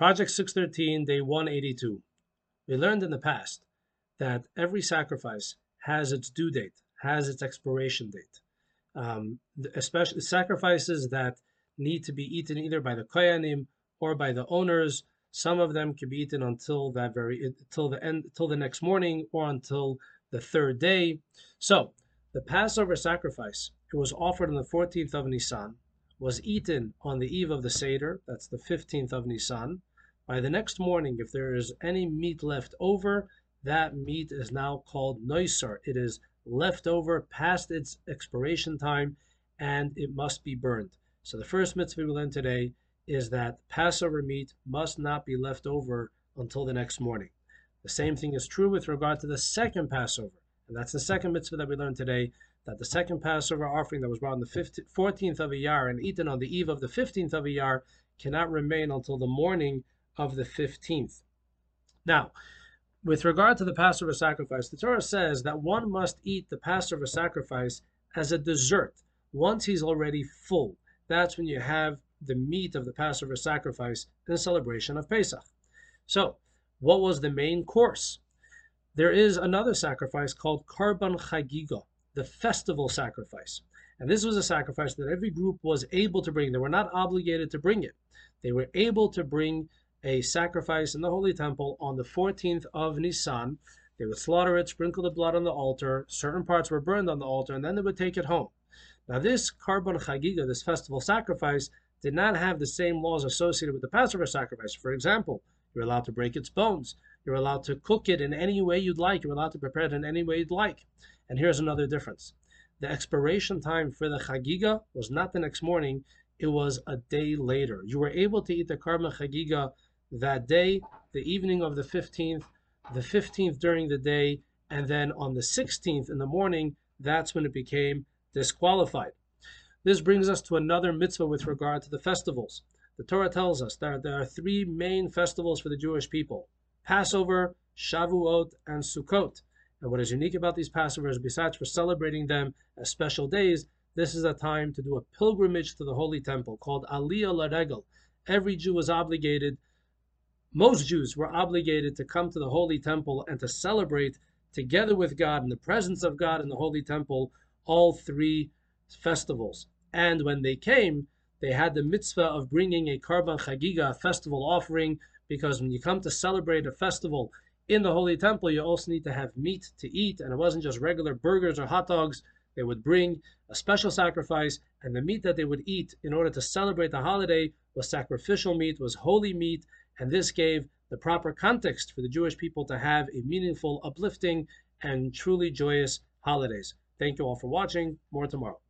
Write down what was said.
Project 613, day 182. We learned in the past that every sacrifice has its due date, has its expiration date. Um, especially sacrifices that need to be eaten either by the kohanim or by the owners. Some of them can be eaten until that very until the end until the next morning or until the third day. So the Passover sacrifice it was offered on the 14th of Nisan, was eaten on the eve of the Seder, that's the 15th of Nisan. By the next morning, if there is any meat left over, that meat is now called noisar. It is left over past its expiration time and it must be burned. So the first mitzvah we learn today is that Passover meat must not be left over until the next morning. The same thing is true with regard to the second Passover. And that's the second mitzvah that we learned today, that the second Passover offering that was brought on the 15th, 14th of Iyar and eaten on the eve of the 15th of Iyar cannot remain until the morning of the 15th. Now, with regard to the Passover sacrifice, the Torah says that one must eat the Passover sacrifice as a dessert once he's already full. That's when you have the meat of the Passover sacrifice in celebration of Pesach. So, what was the main course? There is another sacrifice called Karban Chagiga, the festival sacrifice. And this was a sacrifice that every group was able to bring. They were not obligated to bring it. They were able to bring a sacrifice in the Holy Temple on the 14th of Nisan. They would slaughter it, sprinkle the blood on the altar, certain parts were burned on the altar, and then they would take it home. Now, this Karban Chagiga, this festival sacrifice, did not have the same laws associated with the Passover sacrifice. For example, you're allowed to break its bones. You're allowed to cook it in any way you'd like. You're allowed to prepare it in any way you'd like. And here's another difference. The expiration time for the Chagiga was not the next morning, it was a day later. You were able to eat the Karban Chagiga that day, the evening of the 15th, the 15th during the day, and then on the 16th in the morning, that's when it became disqualified. This brings us to another mitzvah with regard to the festivals. The Torah tells us that there are three main festivals for the Jewish people Passover, Shavuot, and Sukkot. And what is unique about these Passovers, besides for celebrating them as special days, this is a time to do a pilgrimage to the Holy Temple called Aliyah Laregel. Every Jew is obligated most Jews were obligated to come to the Holy Temple and to celebrate together with God in the presence of God in the Holy Temple all three festivals. And when they came, they had the mitzvah of bringing a Karban Chagiga, festival offering, because when you come to celebrate a festival in the Holy Temple, you also need to have meat to eat, and it wasn't just regular burgers or hot dogs. They would bring a special sacrifice, and the meat that they would eat in order to celebrate the holiday was sacrificial meat, was holy meat, and this gave the proper context for the Jewish people to have a meaningful, uplifting, and truly joyous holidays. Thank you all for watching. More tomorrow.